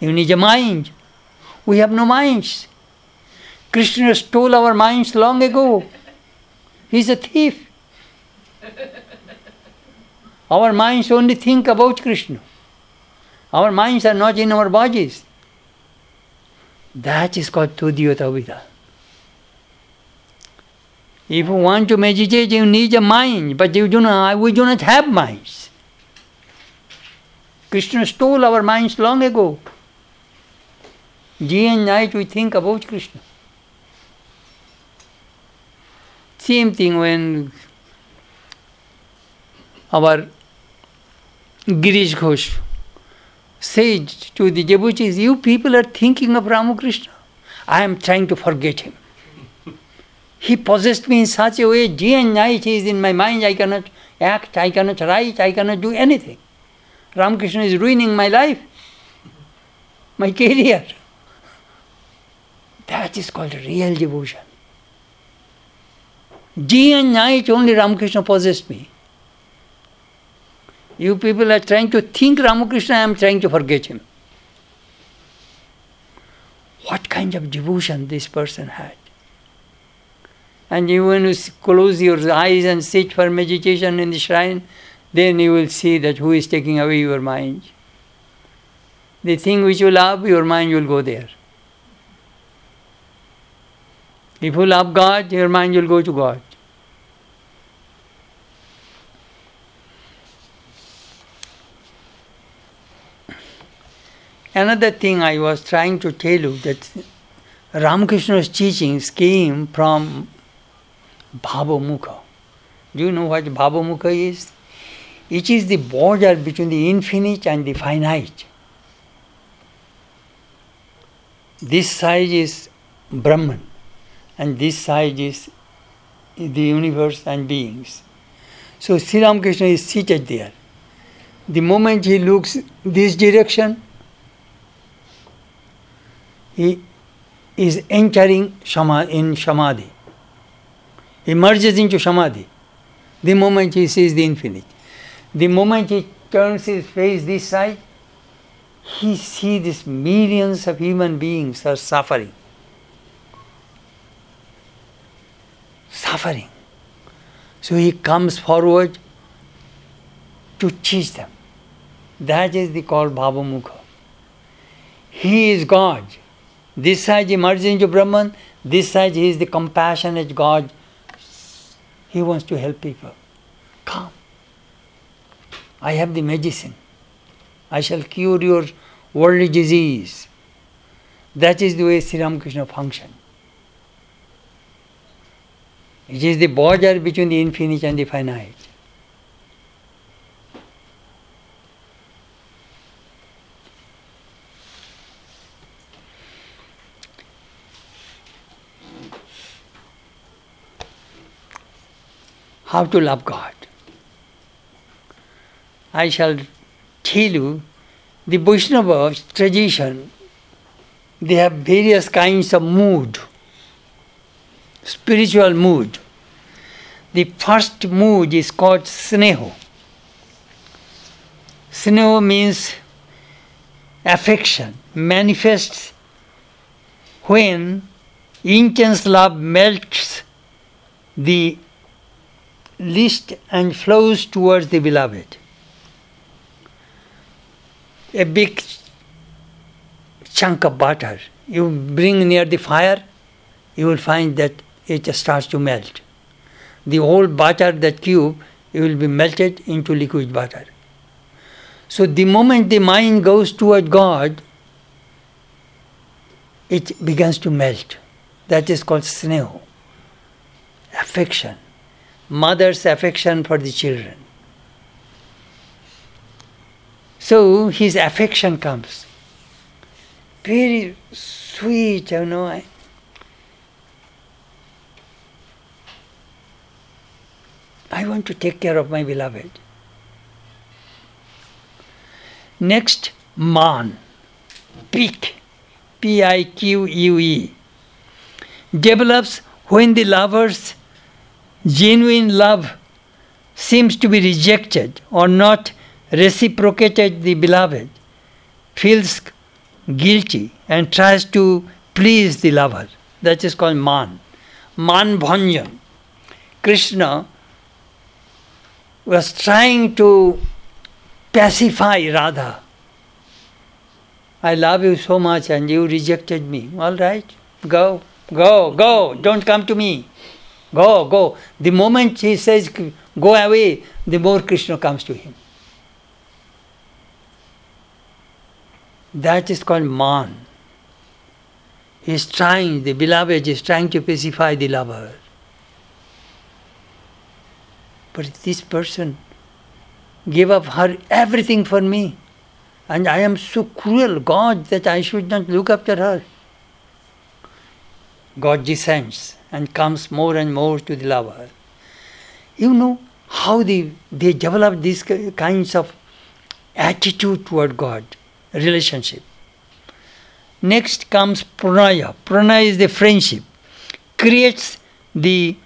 You need a mind. We have no minds. Krishna stole our minds long ago. He's a thief. Our minds only think about Krishna. Our minds are not in our bodies. That is called Tudiyata Vida. If you want to meditate, you need a mind, but you do not, we do not have minds. Krishna stole our minds long ago. Day and night we think about Krishna. Same thing when our Girish Ghosh said to the devotees, You people are thinking of Ramakrishna. I am trying to forget him. He possessed me in such a way, day and night he is in my mind, I cannot act, I cannot write, I cannot do anything. Ramakrishna is ruining my life, my career. That is called real devotion. Day and night only Ramakrishna possessed me. You people are trying to think Ramakrishna, I am trying to forget him. What kind of devotion this person had. And you, when you close your eyes and sit for meditation in the shrine, then you will see that who is taking away your mind. The thing which you love, your mind will go there. If you love God, your mind will go to God. Another thing I was trying to tell you that Ramakrishna's teachings came from Bhavamukha. Do you know what Bhavamukha is? It is the border between the infinite and the finite. This side is Brahman, and this side is the universe and beings. So Sri Ramakrishna is seated there. The moment he looks this direction, he is entering shama, in Samadhi. He merges into Samadhi. The moment he sees the infinite. The moment he turns his face this side, he sees millions of human beings are suffering. Suffering. So he comes forward to teach them. That is the called Bhavamukha. He is God. This side he into Brahman, this side he is the compassionate God. He wants to help people. Come. I have the medicine. I shall cure your worldly disease. That is the way Sri Ramakrishna functions. It is the border between the infinite and the finite. How to love God. I shall tell you the Vaishnava tradition, they have various kinds of mood, spiritual mood. The first mood is called sneho. Sneho means affection, manifests when intense love melts the least and flows towards the beloved a big chunk of butter, you bring near the fire, you will find that it starts to melt. The whole butter, that cube, it will be melted into liquid butter. So the moment the mind goes toward God, it begins to melt. That is called sneho, affection, mother's affection for the children. So his affection comes. Very sweet, you know. I, want to take care of my beloved. Next, man, pique, P I Q U E, develops when the lover's genuine love seems to be rejected or not reciprocated the beloved, feels guilty and tries to please the lover. That is called man. Man Bhanjan. Krishna was trying to pacify Radha. I love you so much and you rejected me. All right, go, go, go, don't come to me. Go, go. The moment he says, go away, the more Krishna comes to him. That is called man. He is trying, the beloved is trying to pacify the lover. But this person gave up her everything for me. And I am so cruel, God, that I should not look after her. God descends and comes more and more to the lover. You know how they, they develop these kinds of attitude toward God relationship. Next comes pranaya. Pranaya is the friendship, creates the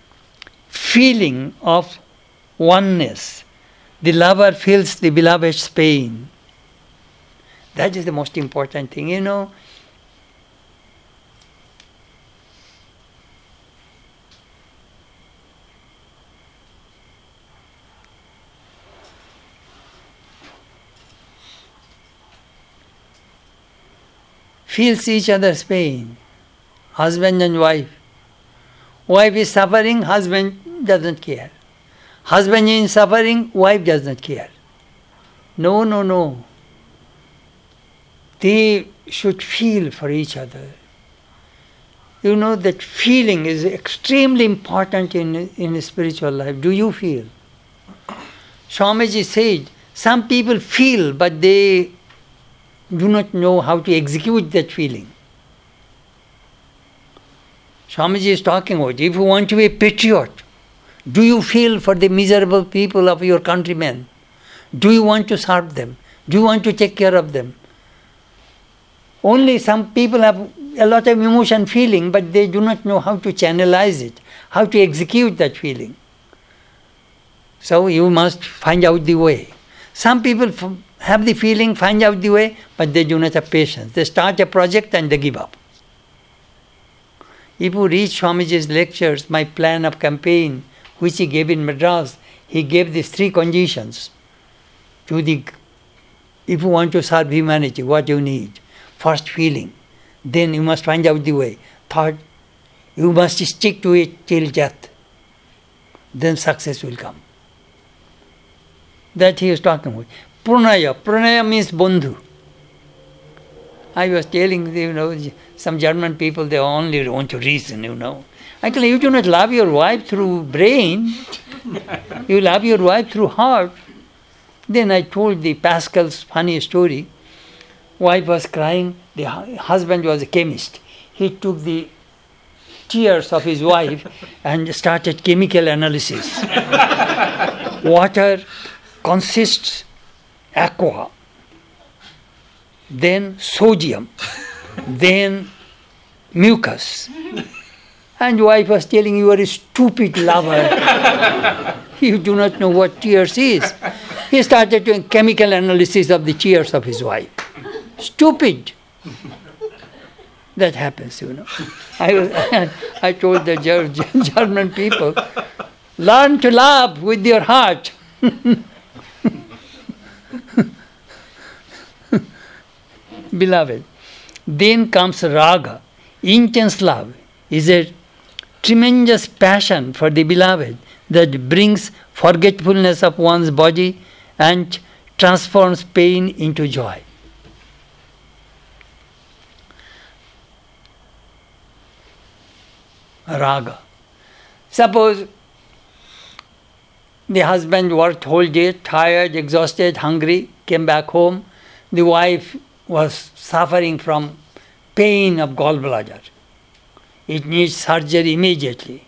feeling of oneness. The lover feels the beloved's pain. That is the most important thing. You know, feels each other's pain. Husband and wife. Wife is suffering, husband doesn't care. Husband is suffering, wife doesn't care. No, no, no. They should feel for each other. You know that feeling is extremely important in, in spiritual life. Do you feel? Swamiji said, some people feel, but they do not know how to execute that feeling. Swamiji is talking about if you want to be a patriot, do you feel for the miserable people of your countrymen? Do you want to serve them? Do you want to take care of them? Only some people have a lot of emotion feeling, but they do not know how to channelize it, how to execute that feeling. So you must find out the way. Some people have the feeling, find out the way, but they do not have patience. They start a project and they give up. If you read Swamiji's lectures, my plan of campaign, which he gave in Madras, he gave these three conditions to the if you want to serve humanity, what you need. First feeling. Then you must find out the way. Third, you must stick to it till death. Then success will come. That he is talking about. Pranaya. Pranaya means bandhu. I was telling you know some German people they only want to reason, you know. Actually, you do not love your wife through brain. you love your wife through heart. Then I told the Pascal's funny story. Wife was crying. The husband was a chemist. He took the tears of his wife and started chemical analysis. [laughs] Water consists aqua, then sodium, then mucus. And wife was telling you are a stupid lover. [laughs] you do not know what tears is. He started doing chemical analysis of the tears of his wife. Stupid. That happens, you know. I, was, [laughs] I told the German people, learn to love with your heart. [laughs] Beloved, then comes raga. Intense love is a tremendous passion for the beloved that brings forgetfulness of one's body and transforms pain into joy. Raga. Suppose the husband worked whole day, tired, exhausted, hungry, came back home. The wife was suffering from pain of gallbladder. It needs surgery immediately.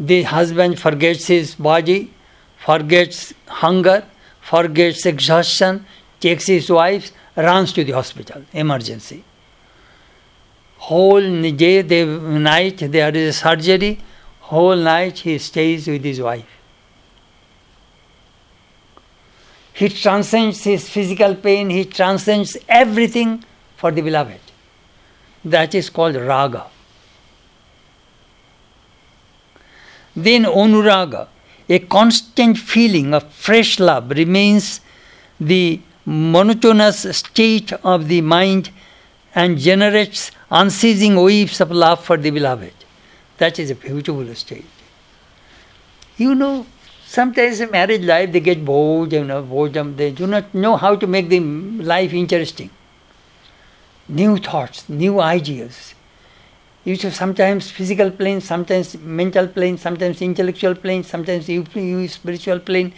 The husband forgets his body, forgets hunger, forgets exhaustion, takes his wife, runs to the hospital, emergency. Whole day, the night, there is a surgery, whole night he stays with his wife. He transcends his physical pain, he transcends everything for the beloved. That is called raga. Then anuraga, a constant feeling of fresh love remains the monotonous state of the mind and generates unceasing waves of love for the beloved. That is a beautiful state. You know, sometimes in marriage life they get bored, you know, boredom, they do not know how to make the life interesting. New thoughts, new ideas. You sometimes physical plane, sometimes mental plane, sometimes intellectual plane, sometimes you, you spiritual plane.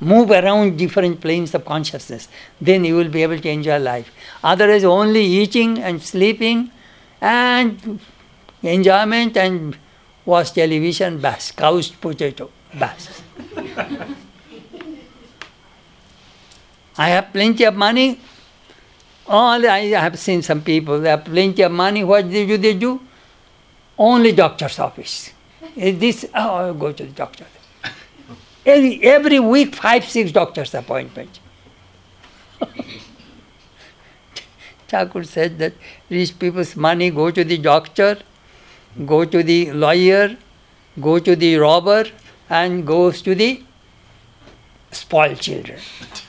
Move around different planes of consciousness. Then you will be able to enjoy life. Otherwise, only eating and sleeping and enjoyment and watch television, bas, couched potato, bas. [laughs] I have plenty of money. All I have seen some people, they have plenty of money. What do they do? Only doctor's office. Eh, this, oh, I'll go to the doctor. [laughs] Every, every week, five, six doctor's appointments. [laughs] Thakur said that rich people's money go to the doctor, go to the lawyer, go to the robber, and goes to the spoiled children. [laughs]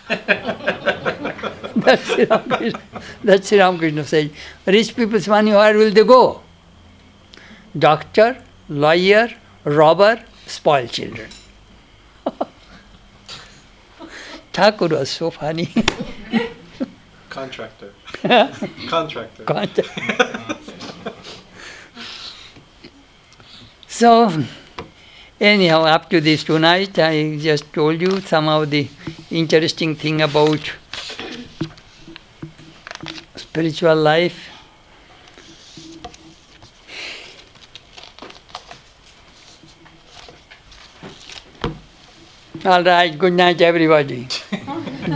That's Sri Ramakrishna. That's Sri Ramakrishna said. Rich people's money, where will they go? Doctor, lawyer, robber, spoiled children. [laughs] Thakur was so funny. Contractor. [laughs] Contractor. Contractor. [laughs] so, anyhow, up to this tonight, I just told you some of the interesting thing about spiritual life. All right, good night, everybody. [laughs]